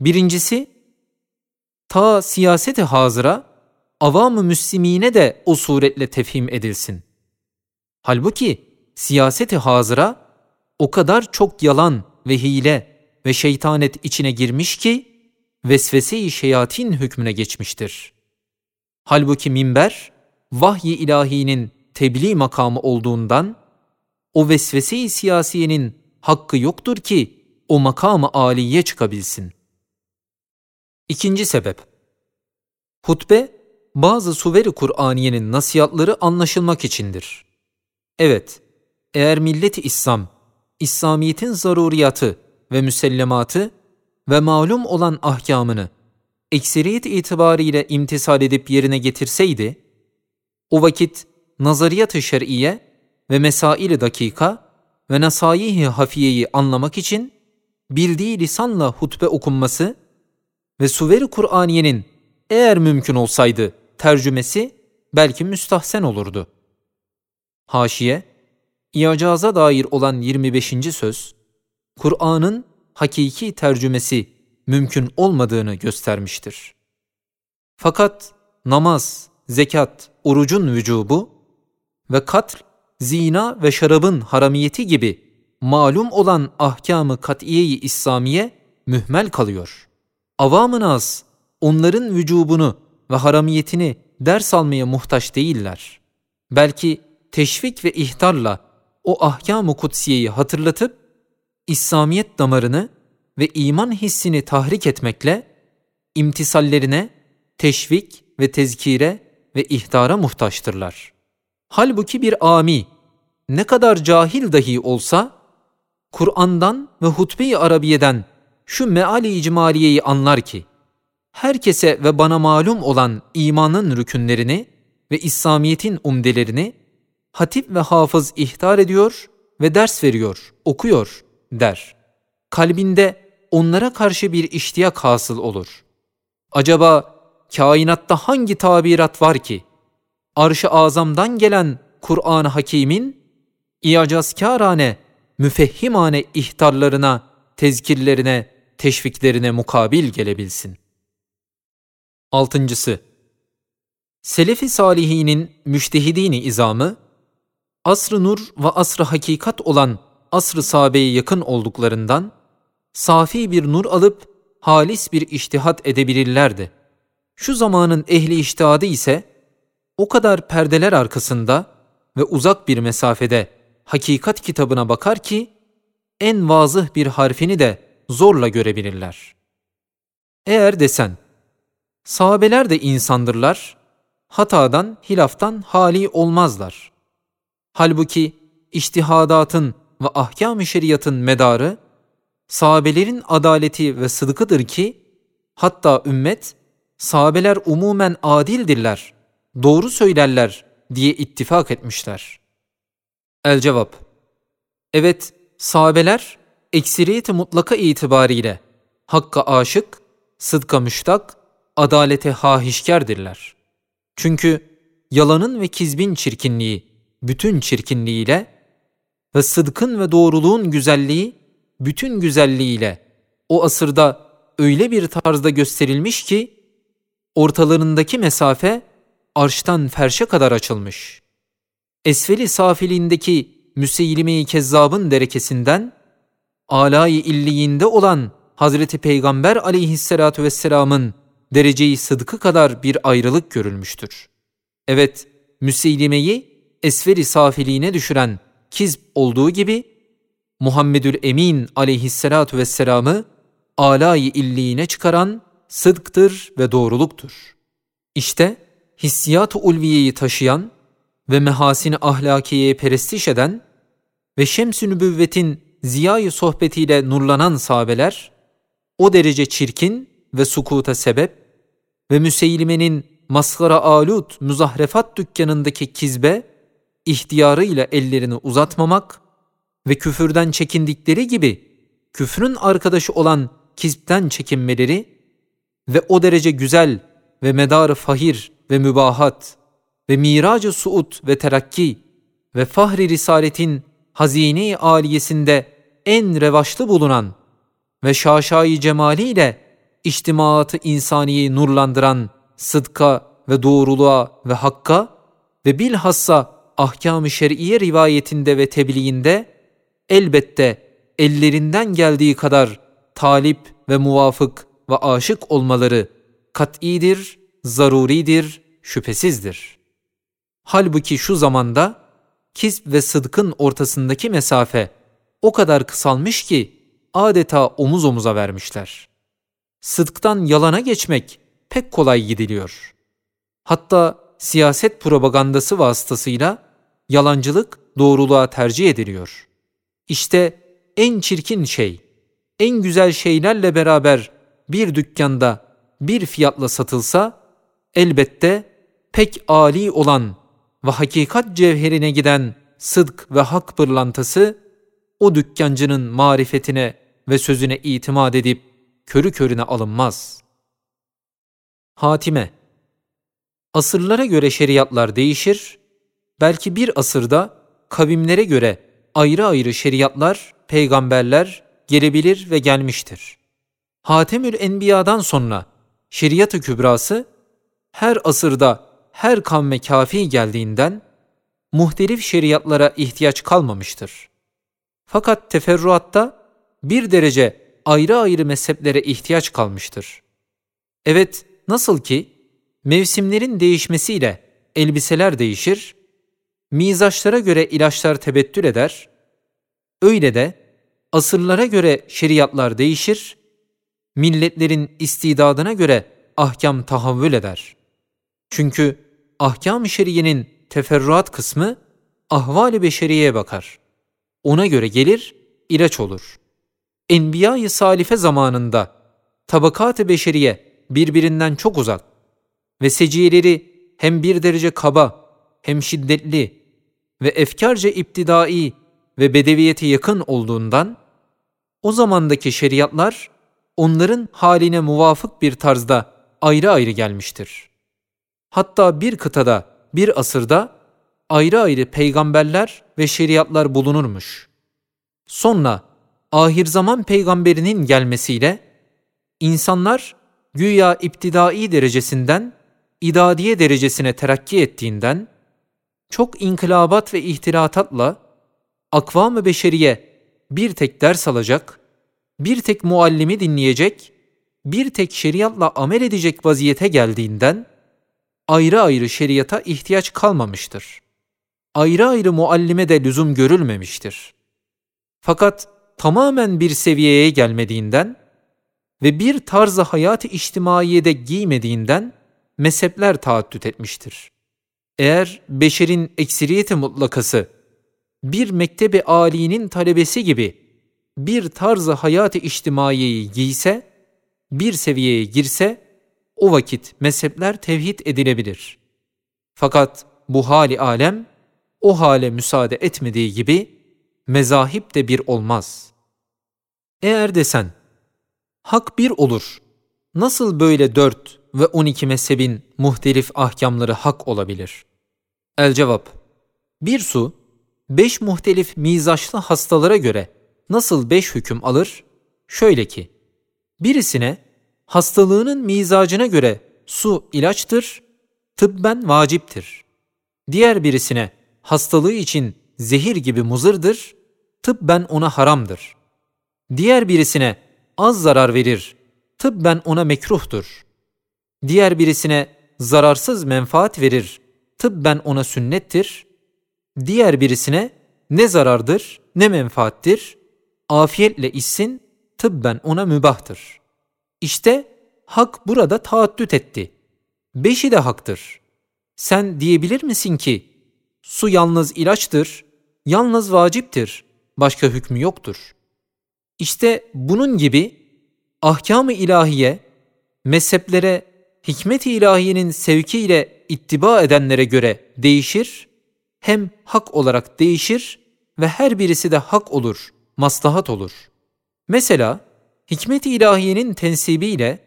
Birincisi, ta siyaseti hazıra, avam-ı müslimine de o suretle tefhim edilsin. Halbuki siyaseti hazıra o kadar çok yalan ve hile ve şeytanet içine girmiş ki vesvese-i şeyatin hükmüne geçmiştir. Halbuki minber vahyi ilahinin tebliğ makamı olduğundan o vesvese-i siyasiyenin hakkı yoktur ki o makamı aliye çıkabilsin. İkinci sebep Hutbe bazı suveri Kur'aniyenin nasihatları anlaşılmak içindir. Evet, eğer milleti İslam, İslamiyetin zaruriyatı ve müsellematı ve malum olan ahkamını ekseriyet itibariyle imtisal edip yerine getirseydi, o vakit nazariyat-ı şer'iye ve mesail-i dakika ve nasayih-i hafiyeyi anlamak için bildiği lisanla hutbe okunması ve suver-i Kur'aniyenin eğer mümkün olsaydı tercümesi belki müstahsen olurdu. Haşiye, İcaza dair olan 25. söz, Kur'an'ın hakiki tercümesi mümkün olmadığını göstermiştir. Fakat namaz, zekat, orucun vücubu ve katl, zina ve şarabın haramiyeti gibi malum olan ahkamı katiyeyi İslamiye mühmel kalıyor. Avam-ı nas onların vücubunu ve haramiyetini ders almaya muhtaç değiller. Belki teşvik ve ihtarla o ahkam-ı kutsiyeyi hatırlatıp İslamiyet damarını ve iman hissini tahrik etmekle imtisallerine teşvik ve tezkire ve ihtara muhtaçtırlar. Halbuki bir ami ne kadar cahil dahi olsa Kur'an'dan ve hutbe-i Arabiye'den şu meali icmaliyeyi anlar ki herkese ve bana malum olan imanın rükünlerini ve İslamiyet'in umdelerini hatip ve hafız ihtar ediyor ve ders veriyor, okuyor der. Kalbinde onlara karşı bir iştiyak hasıl olur. Acaba kainatta hangi tabirat var ki? Arş-ı azamdan gelen Kur'an-ı Hakîm'in icazkârane, müfehhimane ihtarlarına, tezkirlerine, teşviklerine mukabil gelebilsin. Altıncısı, Selefi salihinin müştehidini izamı, asr-ı nur ve asr-ı hakikat olan asr-ı sahabeye yakın olduklarından, safi bir nur alıp halis bir iştihat edebilirlerdi. Şu zamanın ehli iştihadı ise, o kadar perdeler arkasında ve uzak bir mesafede hakikat kitabına bakar ki, en vazıh bir harfini de zorla görebilirler. Eğer desen, sahabeler de insandırlar, hatadan, hilaftan hali olmazlar. Halbuki iştihadatın ve ahkam-ı şeriatın medarı, sahabelerin adaleti ve sıdkıdır ki, hatta ümmet, sahabeler umumen adildirler, doğru söylerler diye ittifak etmişler. El cevap Evet, sahabeler ekseriyeti mutlaka itibariyle hakka aşık, sıdka müştak, adalete hahişkerdirler. Çünkü yalanın ve kizbin çirkinliği bütün çirkinliğiyle ve sıdkın ve doğruluğun güzelliği bütün güzelliğiyle o asırda öyle bir tarzda gösterilmiş ki ortalarındaki mesafe arştan ferşe kadar açılmış. Esfeli safiliğindeki Müseylime-i Kezzab'ın derekesinden alay illiyinde olan Hazreti Peygamber aleyhissalatu vesselamın dereceyi sıdkı kadar bir ayrılık görülmüştür. Evet, Müseylime'yi esferi safiliğine düşüren kizb olduğu gibi Muhammedül Emin aleyhissalatu vesselam'ı alay illiğine çıkaran sıdktır ve doğruluktur. İşte hissiyat-ı ulviyeyi taşıyan ve mehasini ahlakiyeye perestiş eden ve şems-i nübüvvetin ziyayı sohbetiyle nurlanan sahabeler, o derece çirkin ve sukuta sebep ve Müseylime'nin maskara alut müzahrefat dükkanındaki kizbe, ihtiyarıyla ellerini uzatmamak ve küfürden çekindikleri gibi küfrün arkadaşı olan kizpten çekinmeleri ve o derece güzel ve medarı fahir ve mübahat ve miracı suud ve terakki ve fahri risaletin hazine-i aliyesinde en revaçlı bulunan ve şaşayı cemaliyle içtimaatı insaniyi nurlandıran sıdka ve doğruluğa ve hakka ve bilhassa ahkam-ı şer'iye rivayetinde ve tebliğinde elbette ellerinden geldiği kadar talip ve muvafık ve aşık olmaları kat'idir, zaruridir, şüphesizdir. Halbuki şu zamanda kisb ve sıdkın ortasındaki mesafe o kadar kısalmış ki adeta omuz omuza vermişler. Sıdktan yalana geçmek pek kolay gidiliyor. Hatta siyaset propagandası vasıtasıyla yalancılık doğruluğa tercih ediliyor. İşte en çirkin şey, en güzel şeylerle beraber bir dükkanda bir fiyatla satılsa elbette pek âli olan ve hakikat cevherine giden sıdk ve hak pırlantası o dükkancının marifetine ve sözüne itimat edip körü körüne alınmaz. Hatime Asırlara göre şeriatlar değişir, belki bir asırda kavimlere göre ayrı ayrı şeriatlar, peygamberler gelebilir ve gelmiştir. Hatemül Enbiya'dan sonra şeriat-ı kübrası her asırda her kavme kafi geldiğinden muhtelif şeriatlara ihtiyaç kalmamıştır. Fakat teferruatta bir derece ayrı ayrı mezheplere ihtiyaç kalmıştır. Evet, nasıl ki mevsimlerin değişmesiyle elbiseler değişir, mizaçlara göre ilaçlar tebettül eder, öyle de asırlara göre şeriatlar değişir, milletlerin istidadına göre ahkam tahavvül eder. Çünkü ahkam-ı şeriyenin teferruat kısmı ahval-i beşeriyeye bakar. Ona göre gelir, ilaç olur. Enbiya-i Salife zamanında tabakat-ı beşeriye birbirinden çok uzak ve seciyeleri hem bir derece kaba hem şiddetli ve efkarca iptidai ve bedeviyete yakın olduğundan o zamandaki şeriatlar onların haline muvafık bir tarzda ayrı ayrı gelmiştir. Hatta bir kıtada, bir asırda ayrı ayrı peygamberler ve şeriatlar bulunurmuş. Sonra ahir zaman peygamberinin gelmesiyle insanlar güya iptidai derecesinden idadiye derecesine terakki ettiğinden çok inkılabat ve ihtilatatla akvam-ı beşeriye bir tek ders alacak, bir tek muallimi dinleyecek, bir tek şeriatla amel edecek vaziyete geldiğinden ayrı ayrı şeriata ihtiyaç kalmamıştır. Ayrı ayrı muallime de lüzum görülmemiştir. Fakat tamamen bir seviyeye gelmediğinden ve bir tarzı hayat-ı içtimaiyede giymediğinden mezhepler taaddüt etmiştir. Eğer beşerin ekseriyeti mutlakası bir mektebi âlinin talebesi gibi bir tarzı hayat-ı içtimaiyeyi giyse, bir seviyeye girse, o vakit mezhepler tevhid edilebilir. Fakat bu hali alem, o hale müsaade etmediği gibi, mezahip de bir olmaz. Eğer desen, hak bir olur, nasıl böyle dört ve on iki mezhebin muhtelif ahkamları hak olabilir? El cevap, bir su, beş muhtelif mizaçlı hastalara göre nasıl beş hüküm alır? Şöyle ki, birisine hastalığının mizacına göre su ilaçtır, tıbben vaciptir. Diğer birisine hastalığı için zehir gibi muzırdır, tıbben ona haramdır. Diğer birisine az zarar verir, tıbben ona mekruhtur. Diğer birisine zararsız menfaat verir, tıbben ona sünnettir. Diğer birisine ne zarardır ne menfaattir, afiyetle içsin, tıbben ona mübahtır. İşte hak burada taaddüt etti. Beşi de haktır. Sen diyebilir misin ki, su yalnız ilaçtır, yalnız vaciptir, başka hükmü yoktur. İşte bunun gibi ahkam-ı ilahiye, mezheplere hikmet-i ilahiyenin sevkiyle ittiba edenlere göre değişir, hem hak olarak değişir ve her birisi de hak olur, maslahat olur. Mesela hikmet-i ilahiyenin tensibiyle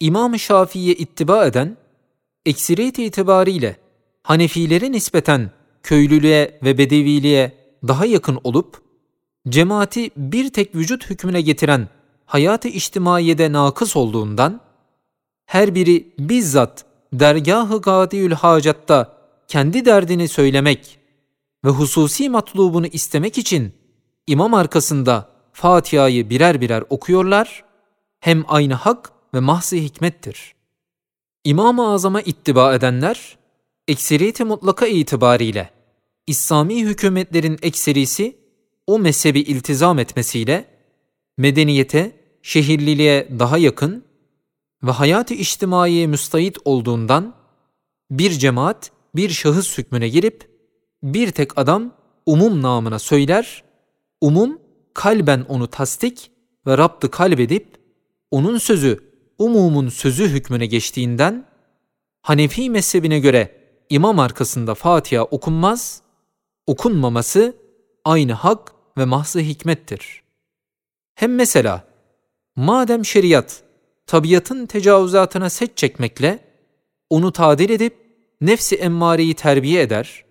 İmam-ı Şafii'ye ittiba eden, ekseriyet itibariyle Hanefilere nispeten köylülüğe ve bedeviliğe daha yakın olup, cemaati bir tek vücut hükmüne getiren hayat-ı içtimaiyede nakıs olduğundan, her biri bizzat dergah-ı gâdiül hacatta kendi derdini söylemek ve hususi matlubunu istemek için imam arkasında Fatiha'yı birer birer okuyorlar, hem aynı hak ve mahzi hikmettir. İmam-ı Azam'a ittiba edenler, ekseriyeti mutlaka itibariyle, İslami hükümetlerin ekserisi o mezhebi iltizam etmesiyle, medeniyete, şehirliliğe daha yakın ve hayat-ı içtimaiye müstahit olduğundan, bir cemaat, bir şahıs hükmüne girip, bir tek adam umum namına söyler, umum kalben onu tasdik ve raptı kalbedip, onun sözü umumun sözü hükmüne geçtiğinden, Hanefi mezhebine göre imam arkasında Fatiha okunmaz, okunmaması aynı hak ve mahzı hikmettir. Hem mesela, madem şeriat, tabiatın tecavüzatına set çekmekle, onu tadil edip nefsi emmareyi terbiye eder,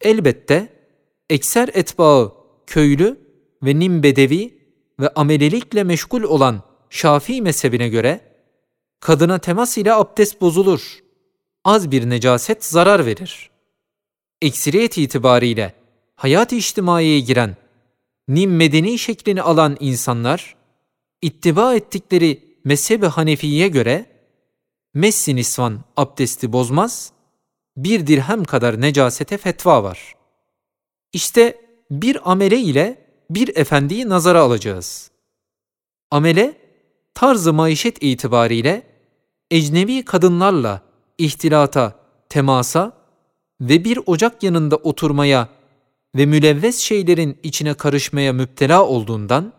elbette ekser etbağı köylü ve nim bedevi ve amelelikle meşgul olan Şafii mezhebine göre kadına temas ile abdest bozulur. Az bir necaset zarar verir. Eksiriyet itibariyle hayat-ı içtimaiyeye giren, nim medeni şeklini alan insanlar, ittiba ettikleri mezheb-i Hanefi'ye göre, messi nisvan abdesti bozmaz, bir dirhem kadar necasete fetva var. İşte bir amele ile bir efendiyi nazara alacağız. Amele, tarzı maişet itibariyle ecnebi kadınlarla ihtilata, temasa ve bir ocak yanında oturmaya ve mülevves şeylerin içine karışmaya müptela olduğundan,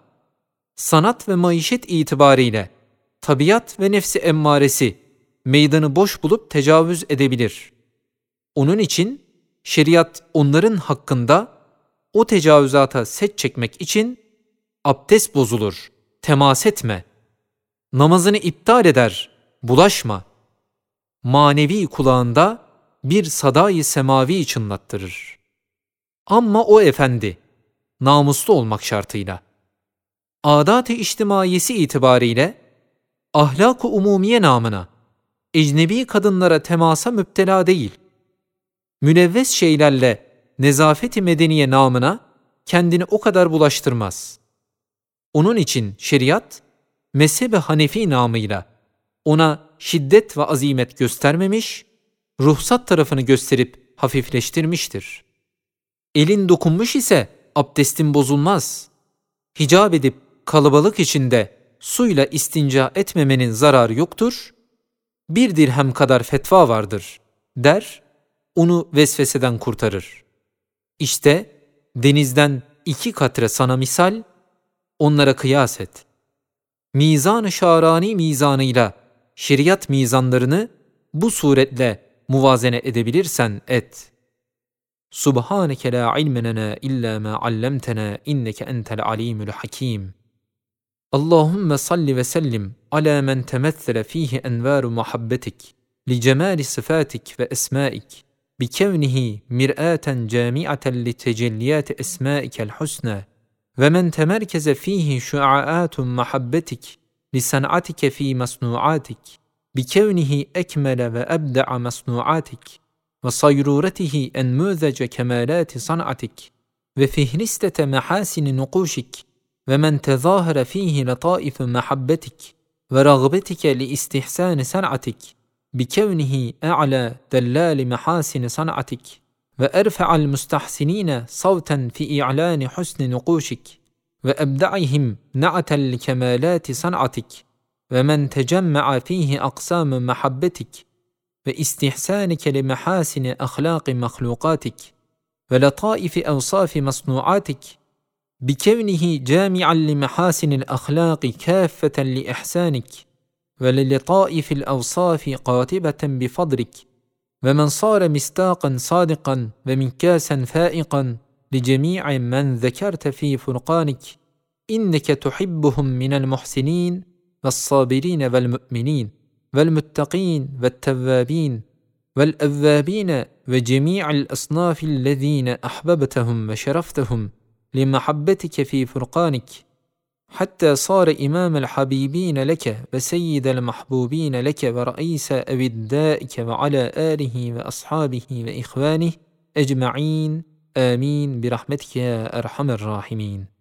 sanat ve maişet itibariyle tabiat ve nefsi emmaresi meydanı boş bulup tecavüz edebilir. Onun için şeriat onların hakkında o tecavüzata set çekmek için abdest bozulur, temas etme, namazını iptal eder, bulaşma. Manevi kulağında bir sadayı semavi çınlattırır. Ama o efendi, namuslu olmak şartıyla, adat-ı içtimaiyesi itibariyle, ahlak-ı umumiye namına, ecnebi kadınlara temasa müptela değil, münevves şeylerle nezafeti medeniye namına kendini o kadar bulaştırmaz. Onun için şeriat, mezheb-i Hanefi namıyla ona şiddet ve azimet göstermemiş, ruhsat tarafını gösterip hafifleştirmiştir. Elin dokunmuş ise abdestin bozulmaz. Hicab edip kalabalık içinde suyla istinca etmemenin zararı yoktur. Bir dirhem kadar fetva vardır der, onu vesveseden kurtarır. İşte denizden iki katre sana misal, onlara kıyas et. Mizan-ı şarani mizanıyla şeriat mizanlarını bu suretle muvazene edebilirsen et. Subhaneke la ilme illa ma allamtena inneke entel alimul hakim. Allahümme salli ve sellim ala men temethele fihi envaru muhabbetik li cemali sıfatik ve esmaik bi kevnihi mir'aten cami'aten li tecelliyati esmaikel husna ve men temerkeze fihi şua'atun muhabbetik لصنعتك في مصنوعاتك بكونه أكمل وأبدع مصنوعاتك وصيرورته أنموذج كمالات صنعتك وفهرستة محاسن نقوشك ومن تظاهر فيه لطائف محبتك ورغبتك لإستحسان صنعتك بكونه أعلى دلال محاسن صنعتك وأرفع المستحسنين صوتا في إعلان حسن نقوشك. وأبدعهم نعتا لكمالات صنعتك ومن تجمع فيه أقسام محبتك واستحسانك لمحاسن أخلاق مخلوقاتك ولطائف أوصاف مصنوعاتك بكونه جامعا لمحاسن الأخلاق كافة لإحسانك وللطائف الأوصاف قاتبة بفضلك ومن صار مستاقا صادقا ومنكاسا فائقا. لجميع من ذكرت في فرقانك إنك تحبهم من المحسنين والصابرين والمؤمنين والمتقين والتوابين والأوابين وجميع الأصناف الذين أحببتهم وشرفتهم لمحبتك في فرقانك حتى صار إمام الحبيبين لك وسيد المحبوبين لك ورئيس أودائك وعلى آله وأصحابه وإخوانه أجمعين. آمين برحمتك يا أرحم الراحمين.